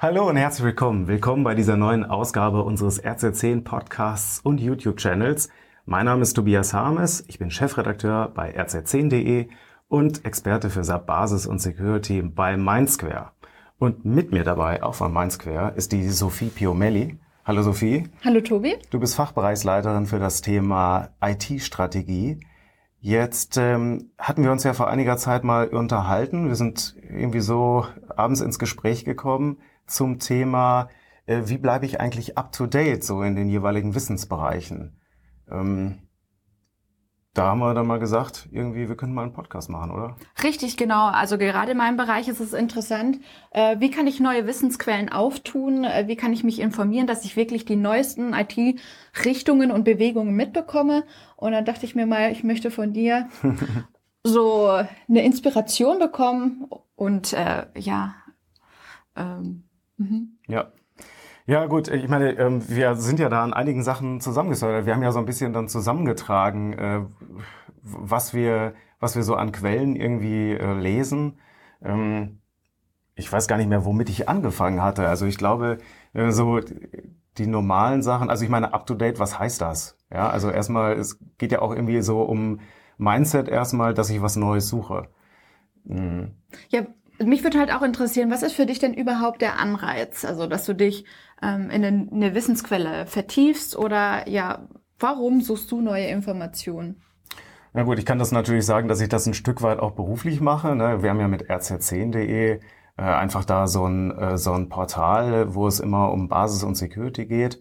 Hallo und herzlich willkommen. Willkommen bei dieser neuen Ausgabe unseres RZ10 Podcasts und YouTube-Channels. Mein Name ist Tobias Harmes, ich bin Chefredakteur bei rz10.de und Experte für SAP Basis und Security bei Mindsquare. Und mit mir dabei, auch von Mindsquare, ist die Sophie Piomelli. Hallo Sophie. Hallo Tobi. Du bist Fachbereichsleiterin für das Thema IT-Strategie. Jetzt ähm, hatten wir uns ja vor einiger Zeit mal unterhalten. Wir sind irgendwie so abends ins Gespräch gekommen zum Thema, äh, wie bleibe ich eigentlich up-to-date so in den jeweiligen Wissensbereichen. Ähm, da haben wir dann mal gesagt, irgendwie, wir können mal einen Podcast machen, oder? Richtig, genau. Also gerade in meinem Bereich ist es interessant. Äh, wie kann ich neue Wissensquellen auftun? Äh, wie kann ich mich informieren, dass ich wirklich die neuesten IT-Richtungen und Bewegungen mitbekomme? Und dann dachte ich mir mal, ich möchte von dir so eine Inspiration bekommen und äh, ja. Ähm, mhm. Ja, ja, gut, ich meine, ähm, wir sind ja da an einigen Sachen zusammengesäuert. Wir haben ja so ein bisschen dann zusammengetragen, äh, was wir, was wir so an Quellen irgendwie äh, lesen. Ähm, ich weiß gar nicht mehr, womit ich angefangen hatte. Also ich glaube, äh, so die normalen Sachen, also ich meine, up to date, was heißt das? Ja, also erstmal, es geht ja auch irgendwie so um Mindset erstmal, dass ich was Neues suche. Mhm. Ja, mich würde halt auch interessieren, was ist für dich denn überhaupt der Anreiz? Also, dass du dich ähm, in eine, Wissensquelle vertiefst oder ja, warum suchst du neue Informationen? Na gut, ich kann das natürlich sagen, dass ich das ein Stück weit auch beruflich mache. Ne? Wir haben ja mit rz10.de äh, einfach da so ein, äh, so ein Portal, wo es immer um Basis und Security geht.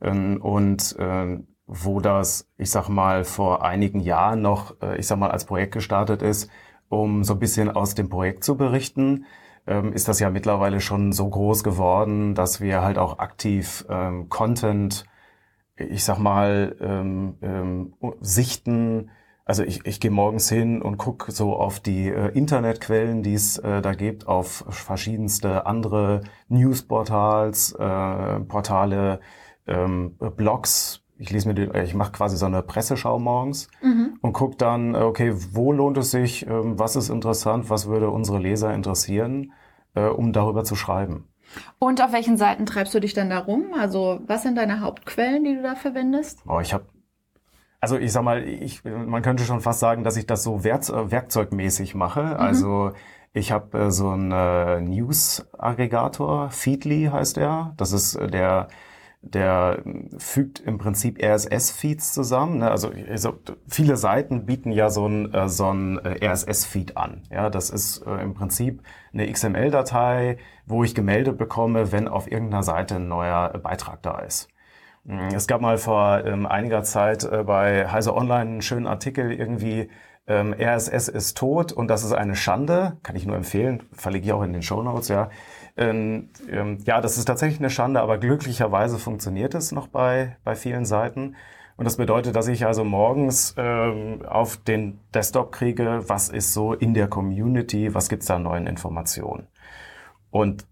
Ähm, und äh, wo das, ich sag mal, vor einigen Jahren noch, äh, ich sag mal, als Projekt gestartet ist, um so ein bisschen aus dem Projekt zu berichten, ähm, ist das ja mittlerweile schon so groß geworden, dass wir halt auch aktiv ähm, Content, ich sag mal, ähm, ähm, sichten. Also ich, ich gehe morgens hin und gucke so auf die äh, Internetquellen, die es äh, da gibt, auf verschiedenste andere Newsportals, äh, Portale, ähm, Blogs, ich lese mir den, äh, ich mache quasi so eine Presseschau morgens mhm. und gucke dann, äh, okay, wo lohnt es sich, ähm, was ist interessant, was würde unsere Leser interessieren, äh, um darüber zu schreiben. Und auf welchen Seiten treibst du dich dann da rum? Also was sind deine Hauptquellen, die du da verwendest? Oh, ich habe also ich sag mal, ich, man könnte schon fast sagen, dass ich das so Werk werkzeugmäßig mache. Mhm. Also ich habe äh, so einen äh, News-Aggregator, Feedly heißt er. Das ist äh, der der fügt im Prinzip RSS-Feeds zusammen. Ne? Also, also, viele Seiten bieten ja so ein, äh, so ein äh, RSS-Feed an. Ja, das ist äh, im Prinzip eine XML-Datei, wo ich gemeldet bekomme, wenn auf irgendeiner Seite ein neuer Beitrag da ist. Mm, es gab mal vor ähm, einiger Zeit bei Heise Online einen schönen Artikel irgendwie, ähm, RSS ist tot und das ist eine Schande. Kann ich nur empfehlen, verlege ich auch in den Show Notes, ja. Ähm, ähm, ja, das ist tatsächlich eine Schande, aber glücklicherweise funktioniert es noch bei, bei vielen Seiten. Und das bedeutet, dass ich also morgens ähm, auf den Desktop kriege, was ist so in der Community, was gibt's da an neuen Informationen. Und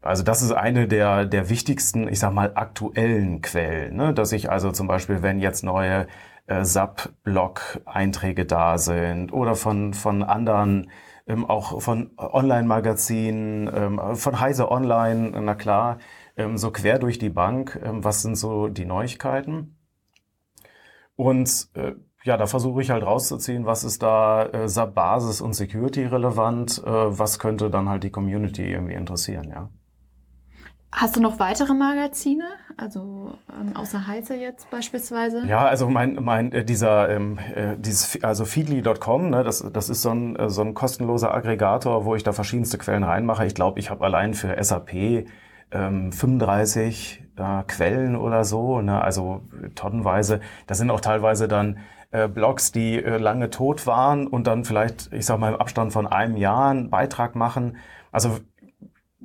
also das ist eine der, der wichtigsten, ich sag mal, aktuellen Quellen, ne? dass ich also zum Beispiel, wenn jetzt neue äh, SAP-Blog-Einträge da sind oder von, von anderen ähm, auch von Online-Magazinen, ähm, von Heise Online, na klar, ähm, so quer durch die Bank, ähm, was sind so die Neuigkeiten. Und äh, ja, da versuche ich halt rauszuziehen, was ist da äh, SAP-Basis und Security relevant, äh, was könnte dann halt die Community irgendwie interessieren, ja. Hast du noch weitere Magazine, also ähm, außer Heizer jetzt beispielsweise? Ja, also mein, mein äh, dieser ähm, äh, dieses also feedly.com, ne, das das ist so ein äh, so ein kostenloser Aggregator, wo ich da verschiedenste Quellen reinmache. Ich glaube, ich habe allein für SAP ähm, 35 äh, Quellen oder so, ne, also tonnenweise. Das sind auch teilweise dann äh, Blogs, die äh, lange tot waren und dann vielleicht, ich sag mal im Abstand von einem Jahr einen Beitrag machen. Also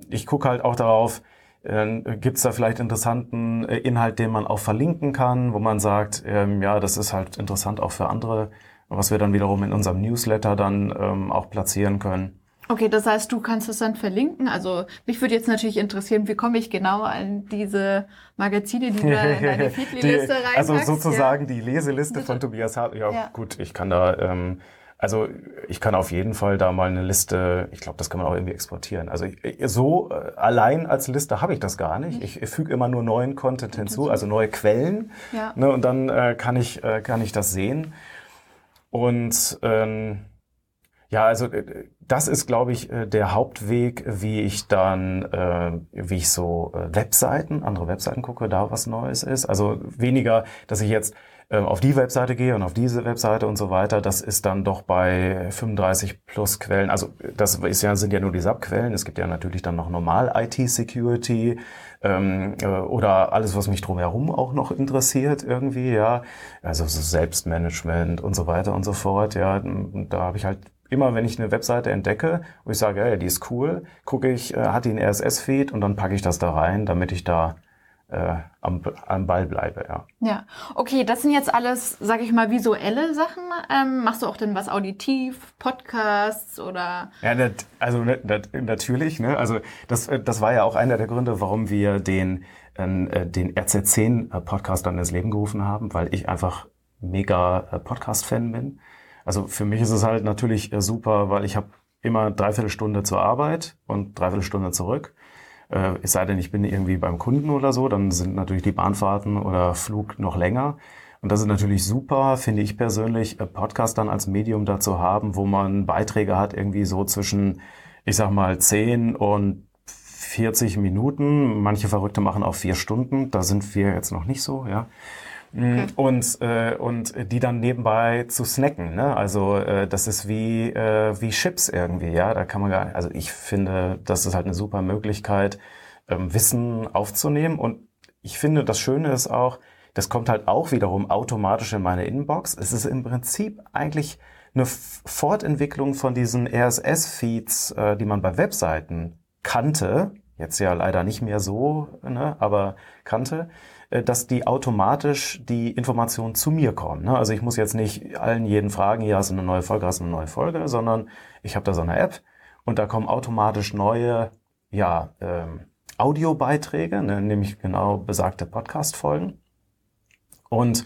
ich gucke halt auch darauf äh, Gibt es da vielleicht interessanten äh, Inhalt, den man auch verlinken kann, wo man sagt, ähm, ja, das ist halt interessant auch für andere, was wir dann wiederum in unserem Newsletter dann ähm, auch platzieren können. Okay, das heißt, du kannst es dann verlinken. Also mich würde jetzt natürlich interessieren, wie komme ich genau an diese Magazine, die du in deine Feedly-Liste reinpackst? Also sozusagen ja. die Leseliste von Tobias Hart. Ja, ja, gut, ich kann da ähm, Also ich kann auf jeden Fall da mal eine Liste, ich glaube, das kann man auch irgendwie exportieren. Also ich, so äh, allein als Liste habe ich das gar nicht. Ich, ich füge immer nur neuen Content hinzu, also neue Quellen. Ja. Ne, und dann äh, kann, ich, äh, kann ich das sehen. Und ähm, ja, also äh, das ist, glaube ich, äh, der Hauptweg, wie ich dann, äh, wie ich so Webseiten, andere Webseiten gucke, da was Neues ist. Also weniger, dass ich jetzt auf die Webseite gehe und auf diese Webseite und so weiter. Das ist dann doch bei 35 plus Quellen. Also das ist ja, sind ja nur die SAP-Quellen. Es gibt ja natürlich dann noch normal IT-Security ähm, äh, oder alles, was mich drumherum auch noch interessiert irgendwie. Ja, also so Selbstmanagement und so weiter und so fort. Ja, da habe ich halt immer wenn ich eine Webseite entdecke, wo ich sage, ja, die ist cool, gucke ich, äh, hat die einen RSS-Feed und dann packe ich das da rein, damit ich da äh, am, am Ball bleibe, ja. Ja, okay, das sind jetzt alles, sag ich mal, visuelle Sachen. Ähm, machst du auch denn was auditiv, Podcasts oder? Ja, das, also das, natürlich, ne? Also das, das war ja auch einer der Gründe, warum wir den, äh, den RZ10-Podcast dann ins Leben gerufen haben, weil ich einfach mega äh, Podcast-Fan bin. Also für mich ist es halt natürlich äh, super, weil ich habe immer dreiviertel Stunde zur Arbeit und dreiviertel Stunde zurück. Äh, es sei denn, ich bin irgendwie beim Kunden oder so, dann sind natürlich die Bahnfahrten oder Flug noch länger. Und das ist natürlich super, finde ich persönlich, äh, Podcast dann als Medium dazu haben, wo man Beiträge hat, irgendwie so zwischen, ich sag mal, 10 und 40 Minuten. Manche Verrückte machen auch vier Stunden. Da sind wir jetzt noch nicht so, ja. Okay. Mm, und, äh, und die dann nebenbei zu snacken. Ne? Also äh, das ist wie, äh, wie Chips irgendwie, ja. Da kann man gar also ich finde, das ist halt eine super Möglichkeit, ähm, Wissen aufzunehmen. Und ich finde, das Schöne ist auch, das kommt halt auch wiederum automatisch in meine Inbox. Es ist im Prinzip eigentlich eine Fortentwicklung von diesen RSS-Feeds, äh, die man bei Webseiten kannte, jetzt ja leider nicht mehr so, ne, aber kannte. Äh, dass die automatisch die Informationen zu mir kommen. Ne? Also ich muss jetzt nicht allen jeden fragen, hier hast du eine neue Folge, hast du eine neue Folge, sondern ich habe da so eine App und da kommen automatisch neue ja, ähm, Audiobeiträge, ne, nämlich genau besagte Podcast-Folgen. Und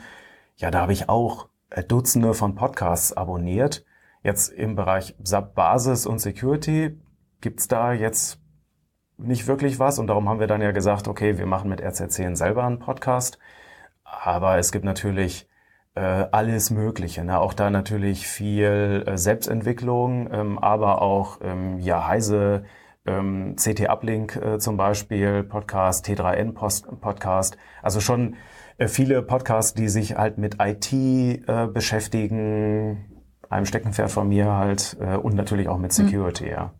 ja, da habe ich auch äh, Dutzende von Podcasts abonniert. Jetzt im Bereich SAP Basis und Security gibt's da jetzt nicht wirklich was und darum haben wir dann ja gesagt, okay, wir machen mit RZ10 selber einen Podcast. Aber es gibt natürlich äh, alles Mögliche. Ne? Auch da natürlich viel äh, Selbstentwicklung, ähm, aber auch ähm, ja heise ähm, CT Uplink äh, zum Beispiel Podcast, T3N Post Podcast. Also schon äh, viele Podcasts, die sich halt mit IT äh, beschäftigen, einem Steckenpferd von mir halt äh, und natürlich auch mit Security, mhm. ja.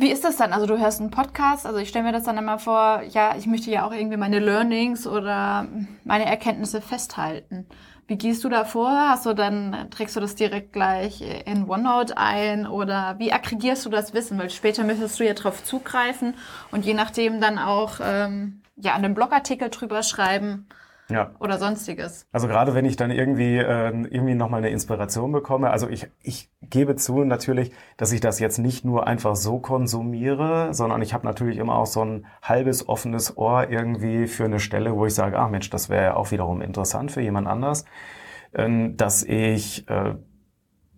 Wie ist das dann? Also du hörst einen Podcast, also ich stelle mir das dann immer vor, ja, ich möchte ja auch irgendwie meine Learnings oder meine Erkenntnisse festhalten. Wie gehst du da vor? Hast du dann, trägst du das direkt gleich in OneNote ein oder wie aggregierst du das Wissen? Weil später möchtest du ja darauf zugreifen und je nachdem dann auch ähm, ja, einen Blogartikel drüber schreiben ja. oder sonstiges. Also gerade wenn ich dann irgendwie äh, irgendwie nochmal eine Inspiration bekomme, also ich, ich gebe zu natürlich, dass ich das jetzt nicht nur einfach so konsumiere, sondern ich habe natürlich immer auch so ein halbes offenes Ohr irgendwie für eine Stelle, wo ich sage, ah Mensch, das wäre auch wiederum interessant für jemand anders, äh, dass ich, äh,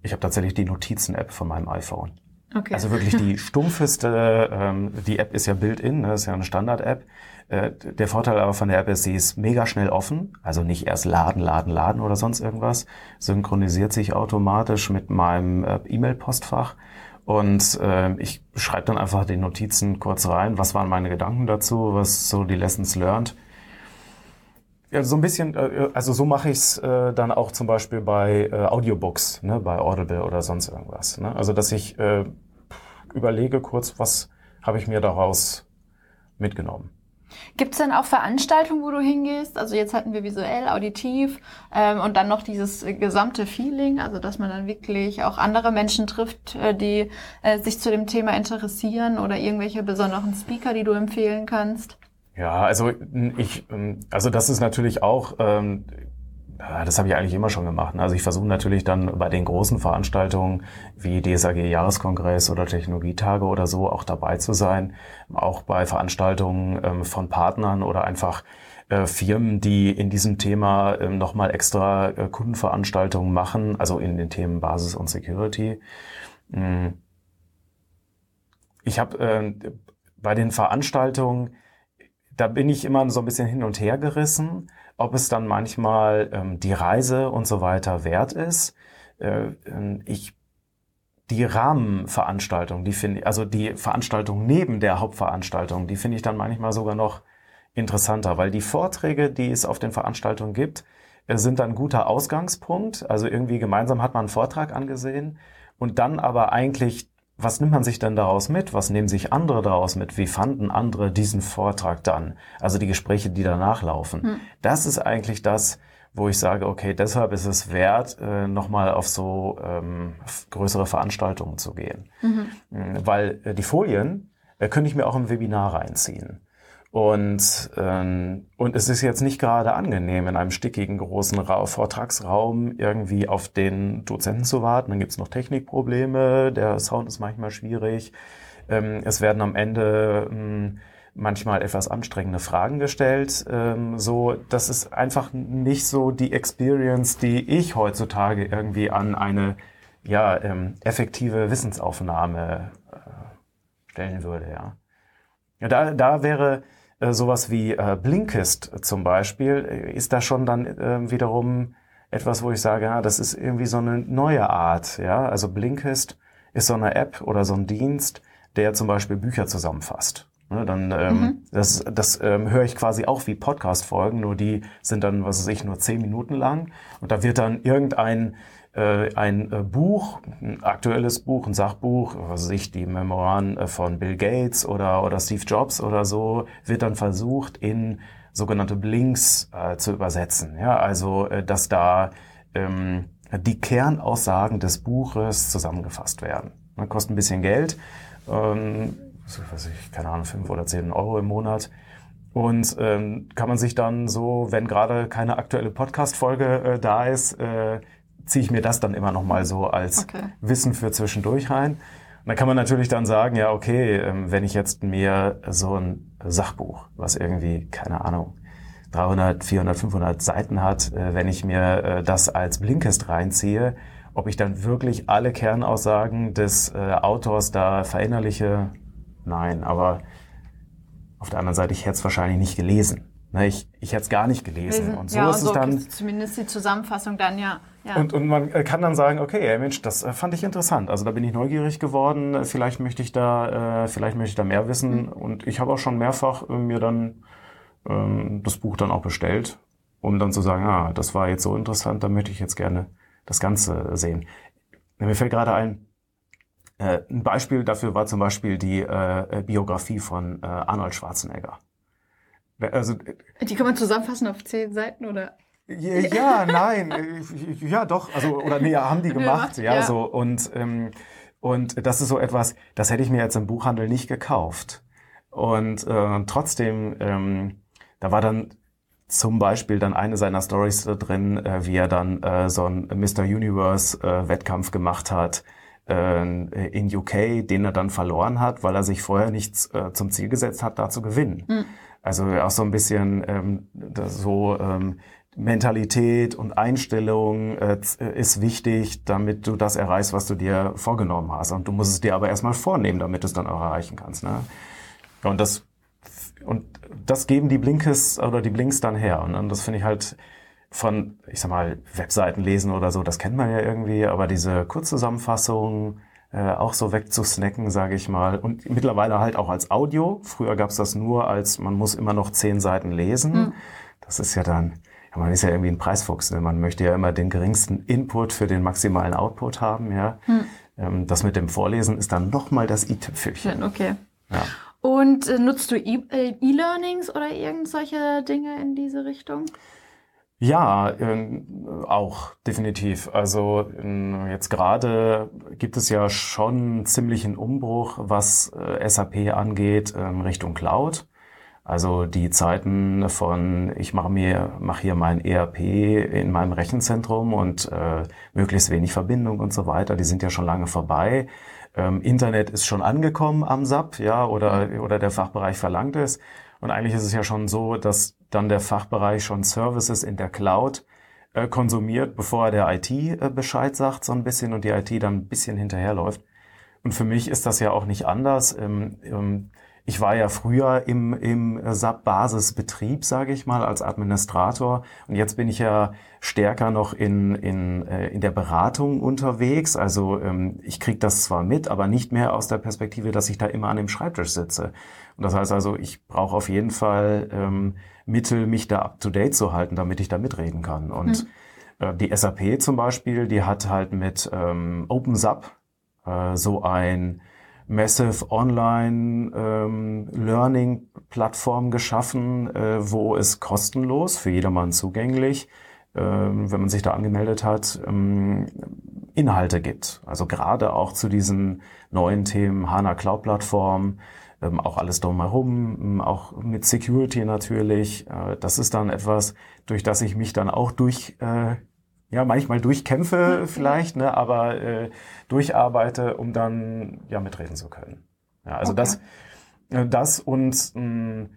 ich habe tatsächlich die Notizen-App von meinem iPhone. Okay. Also wirklich die stumpfeste, ähm, die App ist ja Built-in, ne, das ist ja eine Standard-App. Äh, der Vorteil aber von der App ist, sie ist mega schnell offen, also nicht erst laden, laden, laden oder sonst irgendwas, synchronisiert sich automatisch mit meinem äh, E-Mail-Postfach und äh, ich schreibe dann einfach die Notizen kurz rein, was waren meine Gedanken dazu, was so die Lessons learned. Ja, so ein bisschen, äh, also so mache ich es äh, dann auch zum Beispiel bei äh, Audiobooks, ne, bei Audible oder sonst irgendwas. Ne? Also dass ich äh, überlege kurz, was habe ich mir daraus mitgenommen. Gibt es denn auch Veranstaltungen, wo du hingehst? Also jetzt hatten wir visuell, auditiv ähm, und dann noch dieses gesamte Feeling, also dass man dann wirklich auch andere Menschen trifft, äh, die äh, sich zu dem Thema interessieren oder irgendwelche besonderen Speaker, die du empfehlen kannst? Ja, also ich, ähm, also das ist natürlich auch ähm, das habe ich eigentlich immer schon gemacht. Also ich versuche natürlich dann bei den großen Veranstaltungen wie DSAG Jahreskongress oder Technologietage oder so auch dabei zu sein. Auch bei Veranstaltungen ähm, von Partnern oder einfach äh, Firmen, die in diesem Thema äh, nochmal extra äh, Kundenveranstaltungen machen, also in den Themen Basis und Security. Hm. Ich habe äh, bei den Veranstaltungen, da bin ich immer so ein bisschen hin und her gerissen, ob es dann manchmal ähm, die Reise und so weiter wert ist. Äh, ähm, ich die Rahmenveranstaltung, die finde also die Veranstaltung neben der Hauptveranstaltung, die finde ich dann manchmal sogar noch interessanter, weil die Vorträge, die es auf den Veranstaltungen gibt, äh, sind dann ein guter Ausgangspunkt. Also irgendwie gemeinsam hat man einen Vortrag angesehen und dann aber eigentlich, was nimmt man sich denn daraus mit? Was nehmen sich andere daraus mit? Wie fanden andere diesen Vortrag dann? Also die Gespräche, die danach laufen. Hm. Das ist eigentlich das, wo ich sage, okay, deshalb ist es wert, äh, nochmal auf so ähm, größere Veranstaltungen zu gehen. Mhm. Hm, weil äh, die Folien äh, könnte ich mir auch im Webinar reinziehen. Und, ähm, und es ist jetzt nicht gerade angenehm, in einem stickigen großen Ra Vortragsraum irgendwie auf den Dozenten zu warten. Dann gibt's noch Technikprobleme, der Sound ist manchmal schwierig. Ähm, es werden am Ende ähm, manchmal etwas anstrengende Fragen gestellt. Ähm, so, das ist einfach nicht so die Experience, die ich heutzutage irgendwie an eine ja, ähm, effektive Wissensaufnahme äh, stellen würde. Ja, ja da, da wäre sowas wie äh, Blinkist zum Beispiel, äh, ist da schon dann äh, wiederum etwas, wo ich sage, ja, das ist irgendwie so eine neue Art. Ja, also Blinkist ist so eine App oder so ein Dienst, der zum Beispiel Bücher zusammenfasst. Ne, dann ähm, mhm. das, das ähm, höre ich quasi auch wie Podcast-Folgen, nur die sind dann, was weiß ich, nur zehn Minuten lang. Und da wird dann irgendein äh, ein äh, Buch, ein aktuelles Buch, ein Sachbuch, was weiß ich, die Memoiren äh, von Bill Gates oder, oder Steve Jobs oder so, wird dann versucht in sogenannte Blinks äh, zu übersetzen. Ja, also, äh, dass da ähm, die Kernaussagen des Buches zusammengefasst werden. Das kostet ein bisschen Geld, ähm, was weiß ich, keine Ahnung, fünf oder zehn Euro im Monat. Und ähm, kann man sich dann so, wenn gerade keine aktuelle Podcast-Folge äh, da ist, äh, ziehe ich mir das dann immer noch mal so als okay. Wissen für zwischendurch rein. Und dann kann man natürlich dann sagen, ja, okay, ähm, wenn ich jetzt mir so ein Sachbuch, was irgendwie, keine Ahnung, 300, 400, 500 Seiten hat, äh, wenn ich mir äh, das als Blinkist reinziehe, ob ich dann wirklich alle Kernaussagen des äh, Autors da verinnerliche, nein, aber auf der anderen Seite, ich hätte es wahrscheinlich nicht gelesen. Ne, ich, ich hätte es gar nicht gelesen. Und so ja, ist so es dann. Zumindest die Zusammenfassung dann, ja. ja. Und, und man kann dann sagen, okay, ey, Mensch, das äh, fand ich interessant. Also da bin ich neugierig geworden. Vielleicht möchte ich da, äh, vielleicht möchte ich da mehr wissen. Mhm. Und ich habe auch schon mehrfach äh, mir dann ähm, das Buch dann auch bestellt, um dann zu sagen, ah, das war jetzt so interessant, da möchte ich jetzt gerne das Ganze sehen. Mir fällt gerade ein, äh, ein Beispiel dafür war zum Beispiel die äh, Biografie von äh, Arnold Schwarzenegger. Also, die kann man zusammenfassen auf zehn Seiten oder? Ja, nein, ja doch, also oder nee, haben die gemacht, ja, ja, so und ähm, und das ist so etwas, das hätte ich mir jetzt im Buchhandel nicht gekauft und äh, trotzdem, ähm, da war dann zum Beispiel dann eine seiner Stories drin, äh, wie er dann äh, so einen Mr. Universe äh, Wettkampf gemacht hat äh, in UK, den er dann verloren hat, weil er sich vorher nichts äh, zum Ziel gesetzt hat, da zu gewinnen. Mhm. Also auch so ein bisschen ähm, so ähm, Mentalität und Einstellung äh, ist wichtig, damit du das erreichst, was du dir vorgenommen hast. Und du musst es dir aber erstmal vornehmen, damit du es dann auch erreichen kannst. Ne? Und das und das geben die Blinkes oder die Blinks dann her. Und das finde ich halt von, ich sag mal, Webseiten lesen oder so, das kennt man ja irgendwie, aber diese Kurzzusammenfassung, äh, auch so wegzusnacken, sage ich mal. Und mittlerweile halt auch als Audio. Früher gab's das nur als, man muss immer noch zehn Seiten lesen. Mhm. Das ist ja dann, ja, man ist ja irgendwie ein Preisfuchs. Ne? Man möchte ja immer den geringsten Input für den maximalen Output haben. Ja, mhm. ähm, Das mit dem Vorlesen ist dann nochmal das i-Tüpfelchen. Okay. Ja. Und äh, nutzt du e-, äh, E-Learnings oder irgend solche Dinge in diese Richtung? Ja, äh, auch definitiv. Also äh, jetzt gerade gibt es ja schon ziemlichen Umbruch, was äh, SAP angeht äh, Richtung Cloud. Also die Zeiten von ich mache mir mache hier mein ERP in meinem Rechenzentrum und äh, möglichst wenig Verbindung und so weiter, die sind ja schon lange vorbei. ähm, Internet ist schon angekommen am SAP, ja, oder, oder der Fachbereich verlangt es. Und eigentlich ist es ja schon so, dass dann der Fachbereich schon Services in der Cloud äh, konsumiert, bevor er der IT äh, Bescheid sagt, so ein bisschen und die IT dann ein bisschen hinterherläuft. Und für mich ist das ja auch nicht anders. Ähm, ähm, ich war ja früher im, im SAP-Basisbetrieb, sage ich mal, als Administrator. Und jetzt bin ich ja stärker noch in, in, äh, in der Beratung unterwegs. Also ähm, ich kriege das zwar mit, aber nicht mehr aus der Perspektive, dass ich da immer an dem Schreibtisch sitze. Und das heißt also, ich brauche auf jeden Fall ähm, Mittel, mich da up-to-date zu halten, damit ich da mitreden kann. Und mhm. die SAP zum Beispiel, die hat halt mit ähm, OpenSAP äh, so ein Massive Online ähm, Learning Plattform geschaffen, äh, wo es kostenlos für jedermann zugänglich, äh, wenn man sich da angemeldet hat, ähm, Inhalte gibt. Also gerade auch zu diesen neuen Themen HANA Cloud Plattform, ähm, auch alles drumherum, ähm, auch mit Security natürlich. Äh, das ist dann etwas, durch das ich mich dann auch durch äh, ja, manchmal durchkämpfe vielleicht, ne, aber äh, durcharbeite, um dann ja mitreden zu können. Ja, also okay. das, äh, das und mh,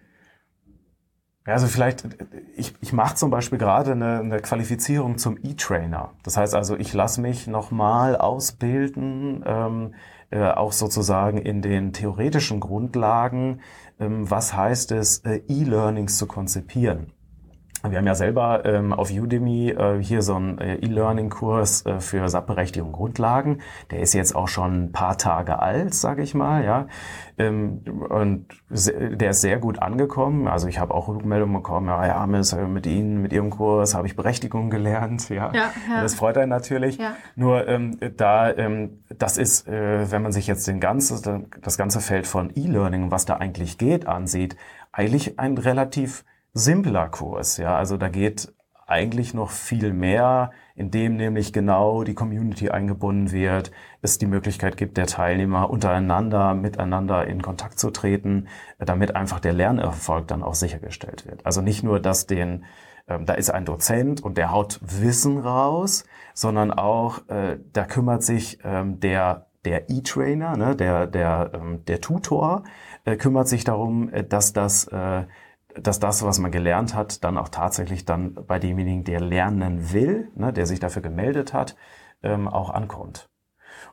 ja, also vielleicht, ich, ich mache zum Beispiel gerade eine, eine Qualifizierung zum E-Trainer. Das heißt also, ich lasse mich nochmal ausbilden, ähm, äh, auch sozusagen in den theoretischen Grundlagen, ähm, was heißt es, äh, E-Learnings zu konzipieren. Wir haben ja selber ähm, auf Udemy äh, hier so einen äh, E-Learning-Kurs äh, für SAP-Berechtigung Grundlagen. Der ist jetzt auch schon ein paar Tage alt, sage ich mal, ja. Ähm, und der ist sehr gut angekommen. Also ich habe auch Rückmeldungen bekommen, ja, ja, äh, mit Ihnen, mit Ihrem Kurs habe ich Berechtigung gelernt, ja. ja, ja. Das freut einen natürlich. Ja. Nur ähm, da, ähm, das ist, äh, wenn man sich jetzt den ganzen, das ganze Feld von E-Learning, was da eigentlich geht, ansieht, eigentlich ein relativ simpler Kurs. Ja, also da geht eigentlich noch viel mehr, indem nämlich genau die Community eingebunden wird, es die Möglichkeit gibt, der Teilnehmer untereinander, miteinander in Kontakt zu treten, damit einfach der Lernerfolg dann auch sichergestellt wird. Also nicht nur, dass den, ähm, da ist ein Dozent und der haut Wissen raus, sondern auch, äh, da kümmert sich ähm, der der E-Trainer, ne, der, der, ähm, der Tutor, äh, kümmert sich darum, äh, dass das äh, dass das, was man gelernt hat, dann auch tatsächlich dann bei demjenigen, der lernen will, ne, der sich dafür gemeldet hat, ähm, auch ankommt.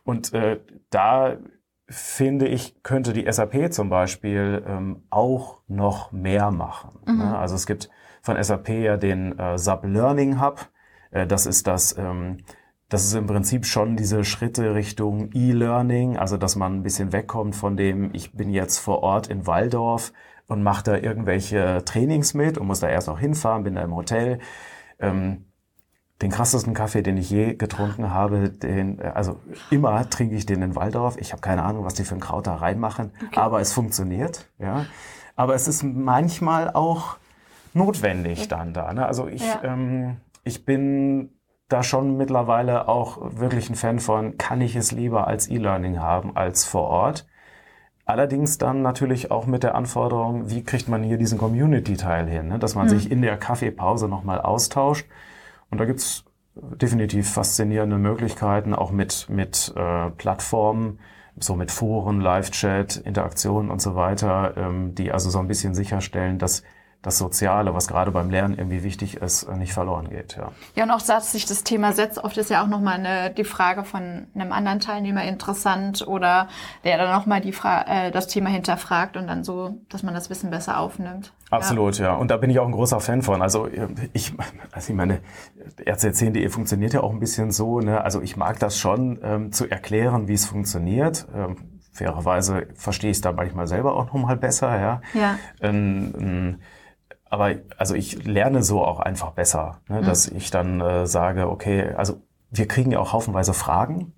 Und äh, da finde ich, könnte die SAP zum Beispiel ähm, auch noch mehr machen. Ne? Mhm. Ne? Also es gibt von SAP ja den äh, SAP Learning Hub. Äh, das ist das, ähm, das ist im Prinzip schon diese Schritte Richtung E-Learning, also dass man ein bisschen wegkommt von dem, ich bin jetzt vor Ort in Waldorf und mache da irgendwelche Trainings mit und muss da erst noch hinfahren, bin da im Hotel. Ähm, den krassesten Kaffee, den ich je getrunken habe, den, äh, also immer trinke ich den in Waldorf. Ich habe keine Ahnung, was die für ein Kraut da reinmachen, okay. aber es funktioniert. Ja, aber es ist manchmal auch notwendig dann da. Ne? Also ich, ja. ähm, ich bin da schon mittlerweile auch wirklich ein Fan von, kann ich es lieber als E-Learning haben als vor Ort. Allerdings dann natürlich auch mit der Anforderung, wie kriegt man hier diesen Community-Teil hin, ne? dass man mhm. sich in der Kaffeepause nochmal austauscht. Und da gibt's definitiv faszinierende Möglichkeiten, auch mit, mit äh, Plattformen, so mit Foren, Live-Chat, Interaktionen und so weiter, ähm, die also so ein bisschen sicherstellen, dass das Soziale, was gerade beim Lernen irgendwie wichtig ist, nicht verloren geht. Ja, ja und auch, dass sich das Thema setzt, oft ist ja auch nochmal eine, die Frage von einem anderen Teilnehmer interessant oder der dann nochmal äh, das Thema hinterfragt und dann so, dass man das Wissen besser aufnimmt. Absolut, ja. ja. Und da bin ich auch ein großer Fan von. Also äh, ich, also ich meine, rz10.de funktioniert ja auch ein bisschen so. Ne? Also ich mag das schon, ähm, zu erklären, wie es funktioniert. Ähm, fairerweise verstehe ich es da manchmal selber auch nochmal besser. Ja. ja. Ähm, ähm aber also ich lerne so auch einfach besser, ne, mhm. dass ich dann äh, sage, okay, also wir kriegen ja auch haufenweise Fragen.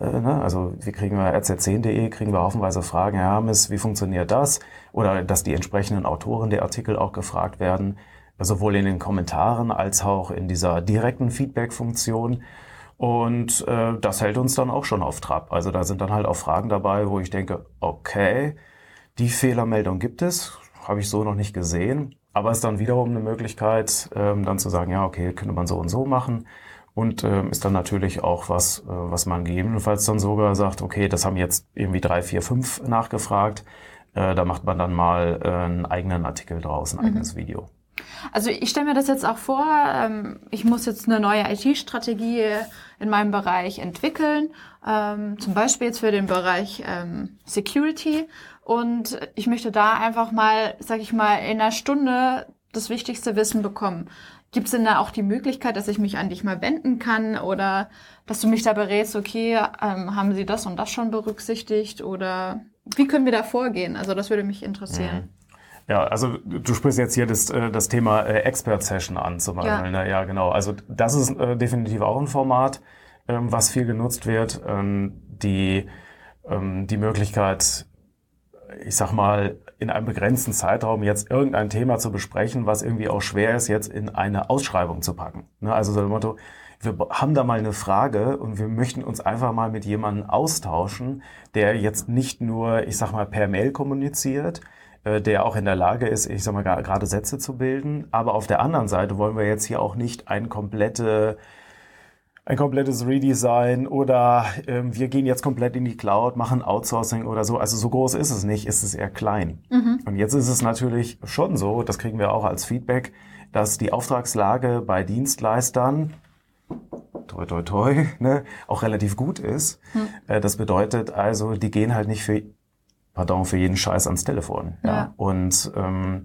Äh, ne? Also wir kriegen bei rz10.de kriegen wir haufenweise Fragen, Herr Hermes, wie funktioniert das? Oder dass die entsprechenden Autoren der Artikel auch gefragt werden, sowohl in den Kommentaren als auch in dieser direkten Feedback-Funktion. Und äh, das hält uns dann auch schon auf Trab. Also da sind dann halt auch Fragen dabei, wo ich denke, okay, die Fehlermeldung gibt es, habe ich so noch nicht gesehen. Aber es ist dann wiederum eine Möglichkeit, ähm, dann zu sagen, ja, okay, könnte man so und so machen. und äh, ist dann natürlich auch was, äh, was man gegebenenfalls dann sogar sagt, okay, das haben jetzt irgendwie drei, vier, fünf nachgefragt. Äh, da macht man dann mal äh, einen eigenen Artikel draus, ein mhm. eigenes Video. Also ich stelle mir das jetzt auch vor, ähm, ich muss jetzt eine neue IT-Strategie in meinem Bereich entwickeln, ähm, zum Beispiel jetzt für den Bereich ähm, Security. Und ich möchte da einfach mal, sag ich mal, in einer Stunde das wichtigste Wissen bekommen. Gibt es denn da auch die Möglichkeit, dass ich mich an dich mal wenden kann oder dass du mich da berätst, okay, ähm, haben Sie das und das schon berücksichtigt oder wie können wir da vorgehen? Also das würde mich interessieren. Mhm. Ja, also du sprichst jetzt hier das, äh, das Thema äh, Expert Session an zum Beispiel. Ja, ne? ja genau. Also das ist äh, definitiv auch ein Format, ähm, was viel genutzt wird. Ähm, die, ähm, die Möglichkeit, ich sag mal, in einem begrenzten Zeitraum jetzt irgendein Thema zu besprechen, was irgendwie auch schwer ist, jetzt in eine Ausschreibung zu packen. Ne? Also so das Motto, wir haben da mal eine Frage und wir möchten uns einfach mal mit jemandem austauschen, der jetzt nicht nur, ich sag mal, per Mail kommuniziert, äh, der auch in der Lage ist, ich sag mal, gerade Sätze zu bilden. Aber auf der anderen Seite wollen wir jetzt hier auch nicht ein komplette ein komplettes Redesign oder ähm, wir gehen jetzt komplett in die Cloud, machen Outsourcing oder so. Also so groß ist es nicht, ist es eher klein. Mhm. Und jetzt ist es natürlich schon so, das kriegen wir auch als Feedback, dass die Auftragslage bei Dienstleistern toi toi toi, ne, auch relativ gut ist. Mhm. das bedeutet also, die gehen halt nicht für pardon, für jeden Scheiß ans Telefon. Ja. ja. Und ähm,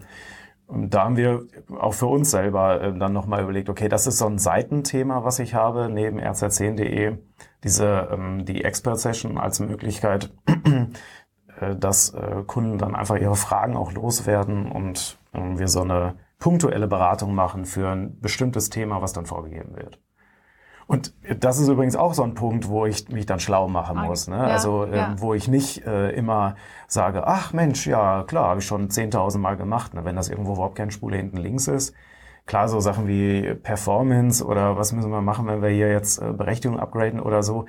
da haben wir auch für uns selber äh, dann nochmal überlegt, okay, das ist so ein Seitenthema, was ich habe, neben rz10.de, diese, ähm, die Expert Session als Möglichkeit, äh, dass äh, Kunden dann einfach ihre Fragen auch loswerden und äh, wir so eine punktuelle Beratung machen für ein bestimmtes Thema, was dann vorgegeben wird. Und das ist übrigens auch so ein Punkt, wo ich mich dann schlau machen muss. Ne? Ja, also äh, ja. wo ich nicht äh, immer sage, ach Mensch, ja klar, habe ich schon 10.000 Mal gemacht, ne? wenn das irgendwo überhaupt keine Spule hinten links ist. Klar, so Sachen wie Performance oder was müssen wir machen, wenn wir hier jetzt äh, Berechtigung upgraden oder so.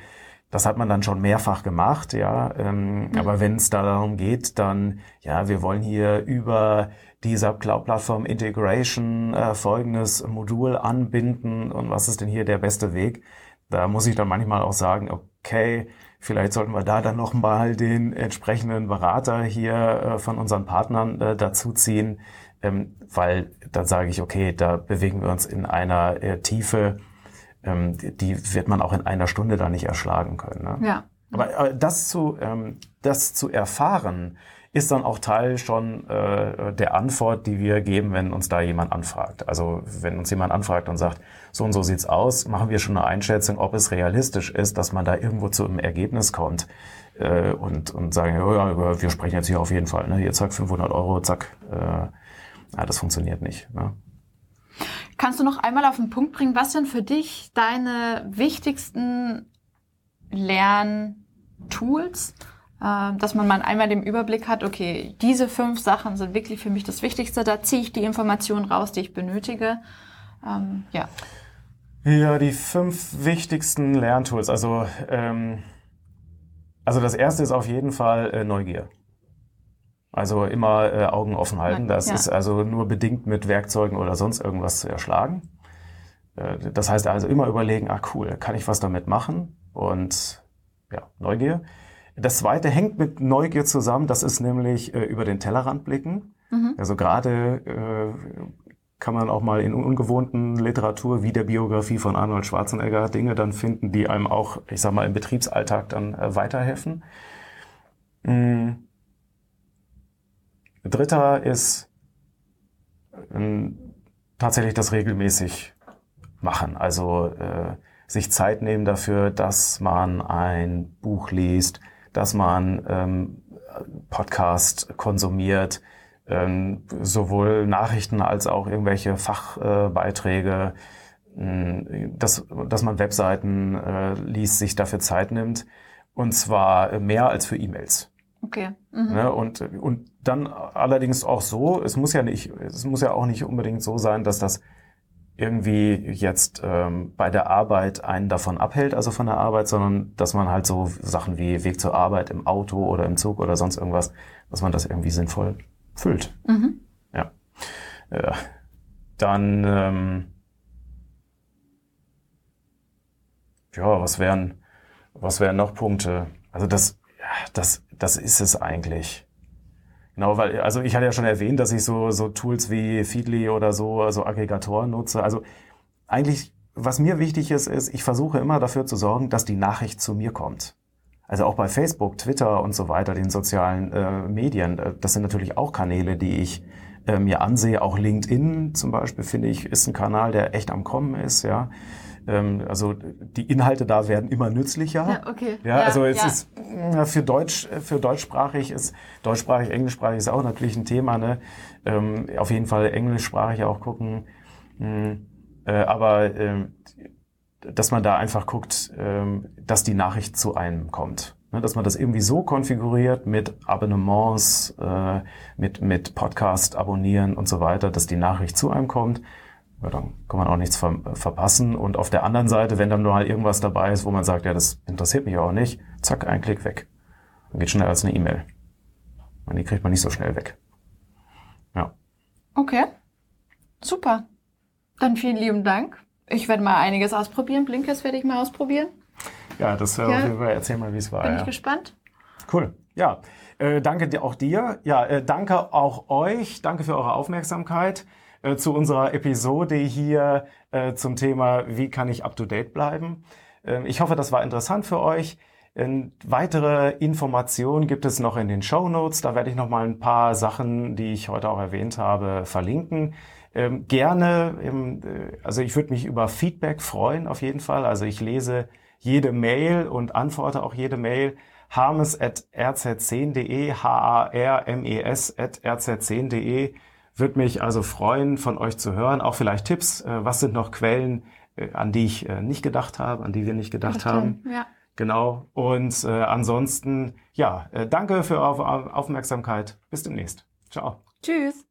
Das hat man dann schon mehrfach gemacht, ja. Ähm, mhm. Aber wenn es da darum geht, dann, ja, wir wollen hier über dieser Cloud-Plattform Integration äh, folgendes Modul anbinden und was ist denn hier der beste Weg? Da muss ich dann manchmal auch sagen, okay, vielleicht sollten wir da dann nochmal den entsprechenden Berater hier äh, von unseren Partnern äh, dazuziehen, ähm, weil dann sage ich, okay, da bewegen wir uns in einer äh, Tiefe, ähm, die wird man auch in einer Stunde da nicht erschlagen können. Ne? Ja. Aber, aber das zu, ähm, das zu erfahren, ist dann auch Teil schon äh, der Antwort, die wir geben, wenn uns da jemand anfragt. Also wenn uns jemand anfragt und sagt, so und so sieht's aus, machen wir schon eine Einschätzung, ob es realistisch ist, dass man da irgendwo zu einem Ergebnis kommt äh, und, und sagen, ja, wir sprechen jetzt hier auf jeden Fall, ne? hier zack, 500 Euro, zack. Äh, ja, das funktioniert nicht. Ne? Kannst du noch einmal auf den Punkt bringen, was denn für dich deine wichtigsten Lerntools ähm, dass man mal einmal den Überblick hat, okay, diese fünf Sachen sind wirklich für mich das Wichtigste, da ziehe ich die Informationen raus, die ich benötige. Ähm, ja. Ja, die fünf wichtigsten Lerntools. Also, ähm, also das erste ist auf jeden Fall äh, Neugier. Also immer äh, Augen offen halten. Das ja. ist also nur bedingt mit Werkzeugen oder sonst irgendwas zu erschlagen. Äh, das heißt also immer überlegen, ah cool, kann ich was damit machen? Und ja, Neugier. Das zweite hängt mit Neugier zusammen, das ist nämlich äh, über den Tellerrand blicken. Mhm. Also gerade äh, kann man auch mal in ungewohnten Literatur wie der Biografie von Arnold Schwarzenegger Dinge dann finden, die einem auch, ich sag mal, im Betriebsalltag dann äh, weiterhelfen. Mhm. Dritter ist äh, tatsächlich das regelmäßig machen. Also äh, sich Zeit nehmen dafür, dass man ein Buch liest, dass man ähm, Podcast konsumiert, ähm, sowohl Nachrichten als auch irgendwelche Fachbeiträge, äh, dass, dass man Webseiten äh, liest, sich dafür Zeit nimmt. Und zwar mehr als für E-Mails. Okay. Mhm. Ne, und, und dann allerdings auch so, es muss ja nicht, es muss ja auch nicht unbedingt so sein, dass das irgendwie jetzt ähm, bei der Arbeit einen davon abhält, also von der Arbeit, sondern dass man halt so Sachen wie Weg zur Arbeit im Auto oder im Zug oder sonst irgendwas, dass man das irgendwie sinnvoll füllt. Mhm. Ja. Äh, dann ähm, ja, was wären, was wären noch Punkte? Also das, ja, das, das ist es eigentlich. Genau, weil, also ich hatte ja schon erwähnt, dass ich so, so Tools wie Feedly oder so, also Aggregatoren nutze. Also eigentlich, was mir wichtig ist, ist, ich versuche immer dafür zu sorgen, dass die Nachricht zu mir kommt. Also auch bei Facebook, Twitter und so weiter, den sozialen äh, Medien, äh, das sind natürlich auch Kanäle, die ich äh, mir ansehe. Auch LinkedIn zum Beispiel, finde ich, ist ein Kanal, der echt am Kommen ist, ja. Ähm, also die Inhalte da werden immer nützlicher. Ja, okay. Ja, Ja, also es ja. ist für Deutsch, für deutschsprachig ist, deutschsprachig, englischsprachig ist auch natürlich ein Thema, ne? Ähm, auf jeden Fall englischsprachig auch gucken. Hm, äh, aber ähm, dass man da einfach guckt, dass die Nachricht zu einem kommt. Ne, dass man das irgendwie so konfiguriert mit Abonnements, äh, mit, mit Podcast abonnieren und so weiter, dass die Nachricht zu einem kommt. Ja, dann kann man auch nichts ver verpassen. Und auf der anderen Seite, wenn dann mal irgendwas dabei ist, wo man sagt, ja, das interessiert mich auch nicht, zack, ein Klick weg. Dann geht schneller als eine E-Mail. Und die kriegt man nicht so schnell weg. Ja. Okay. Super. Dann vielen lieben Dank. Ich werde mal einiges ausprobieren. Blinkist werde ich mal ausprobieren. Ja, das äh, Ja. Fall. Erzähl mal, wie es war. Bin ja. ich gespannt. Cool. Ja, äh, danke dir auch dir. Ja, äh, danke auch euch. Danke für eure Aufmerksamkeit äh, zu unserer Episode hier äh, zum Thema, wie kann ich up-to-date bleiben. Ähm, ich hoffe, das war interessant für euch. Ähm, weitere Informationen gibt es noch in den Show Notes. Da werde ich noch mal ein paar Sachen, die ich heute auch erwähnt habe, verlinken. Ähm, gerne, ähm, äh, also ich würde mich über Feedback freuen auf jeden Fall. Also ich lese jede Mail und antworte auch jede Mail. harmes at rz10.de, H-A-R-M-E-S at rz10.de. Würde mich also freuen, von euch zu hören. Auch vielleicht Tipps. Äh, was sind noch Quellen, äh, an die ich äh, nicht gedacht habe, an die wir nicht gedacht haben? Ja. Genau. Und äh, ansonsten, ja, äh, danke für eure Aufmerksamkeit. Bis demnächst. Ciao. Tschüss.